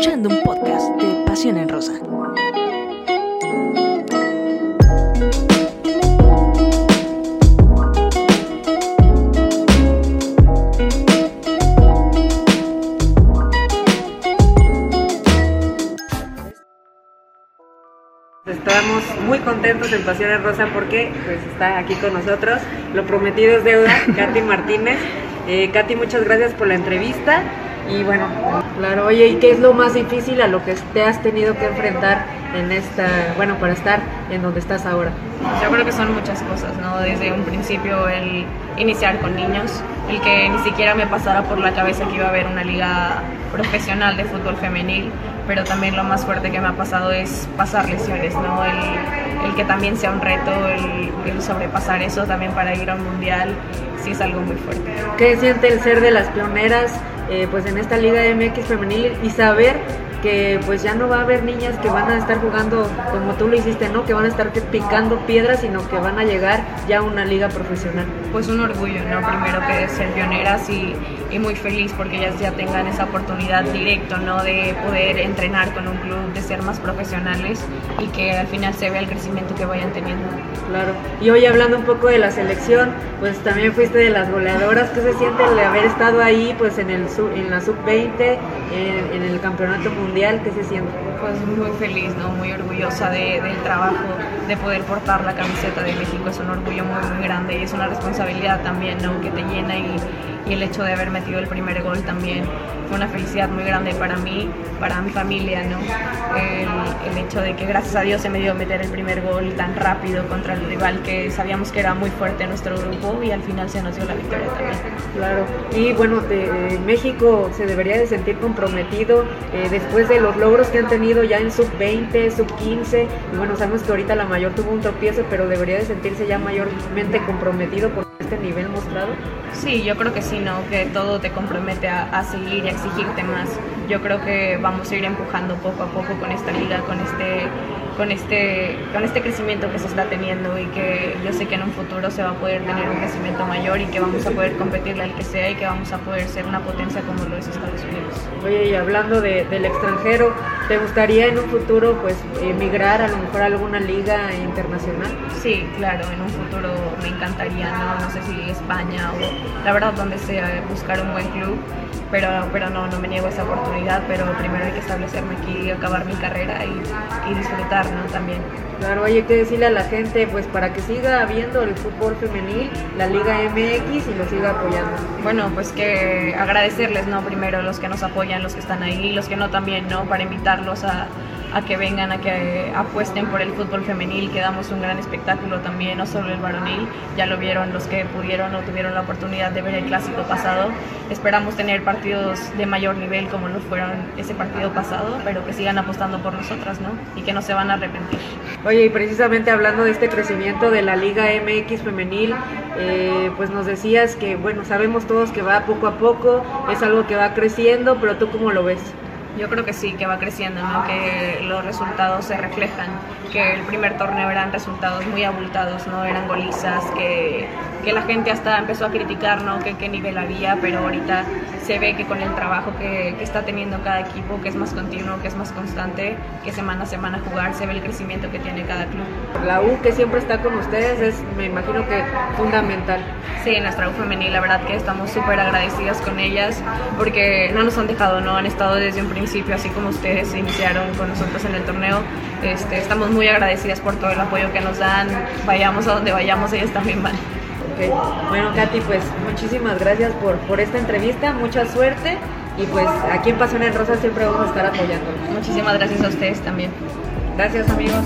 escuchando un podcast de Pasión en Rosa. Estamos muy contentos en Pasión en Rosa porque pues, está aquí con nosotros. Lo prometido es deuda, Katy Martínez. Eh, Katy, muchas gracias por la entrevista. Y bueno, claro, oye, ¿y qué es lo más difícil a lo que te has tenido que enfrentar en esta, bueno, para estar en donde estás ahora? Yo creo que son muchas cosas, ¿no? Desde un principio el iniciar con niños, el que ni siquiera me pasara por la cabeza que iba a haber una liga profesional de fútbol femenil, pero también lo más fuerte que me ha pasado es pasar lesiones, ¿no? El, el que también sea un reto, el, el, sobrepasar eso también para ir a un mundial, sí es algo muy fuerte. ¿Qué siente el ser de las pioneras eh, pues en esta Liga MX femenil y saber que pues ya no va a haber niñas que van a estar jugando como tú lo hiciste, ¿no? Que van a estar picando piedras, sino que van a llegar ya a una liga profesional. Pues un orgullo, ¿no? Primero que ser pioneras y, y muy feliz porque ellas ya tengan esa oportunidad directo, ¿no? De poder entrenar con un club, de ser más profesionales y que al final se vea el crecimiento que vayan teniendo. Claro. Y hoy hablando un poco de la selección, pues también fuiste de las goleadoras. ¿Qué se siente el haber estado ahí, pues en el en la sub-20, en, en el campeonato mundial? ¿Qué se siente? Pues muy feliz, ¿no? Muy orgullosa de, del trabajo, de poder portar la camiseta de México. Es un orgullo muy, muy grande y es una responsabilidad también, ¿no? Que te llena y, y el hecho de haber metido el primer gol también fue una felicidad muy grande para mí, para mi familia, ¿no? El, el, hecho de que gracias a Dios se me dio meter el primer gol tan rápido contra el rival que sabíamos que era muy fuerte en nuestro grupo y al final se nos dio la victoria también. Claro, y bueno, de, México se debería de sentir comprometido eh, después de los logros que han tenido ya en sub-20, sub-15, y bueno, sabemos que ahorita la mayor tuvo un tropiezo, pero debería de sentirse ya mayormente comprometido por este nivel mostrado. Sí, yo creo que sí, ¿no? Que todo te compromete a, a seguir y a exigirte más. Yo creo que vamos a ir empujando poco a poco con esta liga, con este, con este, con este crecimiento que se está teniendo y que yo sé que en un futuro se va a poder tener un crecimiento mayor y que vamos a poder competirle al que sea y que vamos a poder ser una potencia como lo es Estados Unidos. Oye, y hablando de, del extranjero, ¿te gustaría en un futuro pues emigrar a lo mejor a alguna liga internacional? Sí, claro, en un futuro encantaría, no, no sé si España o la verdad donde sea, buscar un buen club pero, pero no, no me niego a esa oportunidad, pero primero hay que establecerme aquí, acabar mi carrera y, y disfrutar ¿no? también. Claro, hay que decirle a la gente, pues para que siga viendo el fútbol femenil, la Liga MX y lo siga apoyando. Bueno, pues que agradecerles, ¿no? Primero los que nos apoyan, los que están ahí, los que no también, ¿no? Para invitarlos a, a que vengan, a que apuesten por el fútbol femenil, que damos un gran espectáculo también, no solo el varonil, ya lo vieron los que pudieron o tuvieron la oportunidad de ver el clásico pasado. Esperamos tener partidos de mayor nivel como lo fueron ese partido pasado, pero que sigan apostando por nosotras, ¿no? Y que no se van a arrepentir. Oye, y precisamente hablando de este crecimiento de la Liga MX femenil, eh, pues nos decías que, bueno, sabemos todos que va poco a poco, es algo que va creciendo, pero tú cómo lo ves? Yo creo que sí, que va creciendo, ¿no? que los resultados se reflejan, que el primer torneo eran resultados muy abultados, no eran golizas, que, que la gente hasta empezó a criticar ¿no? que qué nivel había, pero ahorita se ve que con el trabajo que, que, está teniendo cada equipo, que es más continuo, que es más constante, que semana a semana jugar, se ve el crecimiento que tiene cada club. La U que siempre está con ustedes es, me imagino que fundamental. Sí, nuestra U femenil, la verdad que estamos súper agradecidas con ellas, porque no nos han dejado, ¿no? Han estado desde un principio, así como ustedes iniciaron con nosotros en el torneo. Este, estamos muy agradecidas por todo el apoyo que nos dan, vayamos a donde vayamos, ellas también van. Okay. Bueno, Katy, pues muchísimas gracias por, por esta entrevista, mucha suerte y pues aquí en Pasión en Rosa siempre vamos a estar apoyando. Muchísimas gracias a ustedes también. Gracias amigos.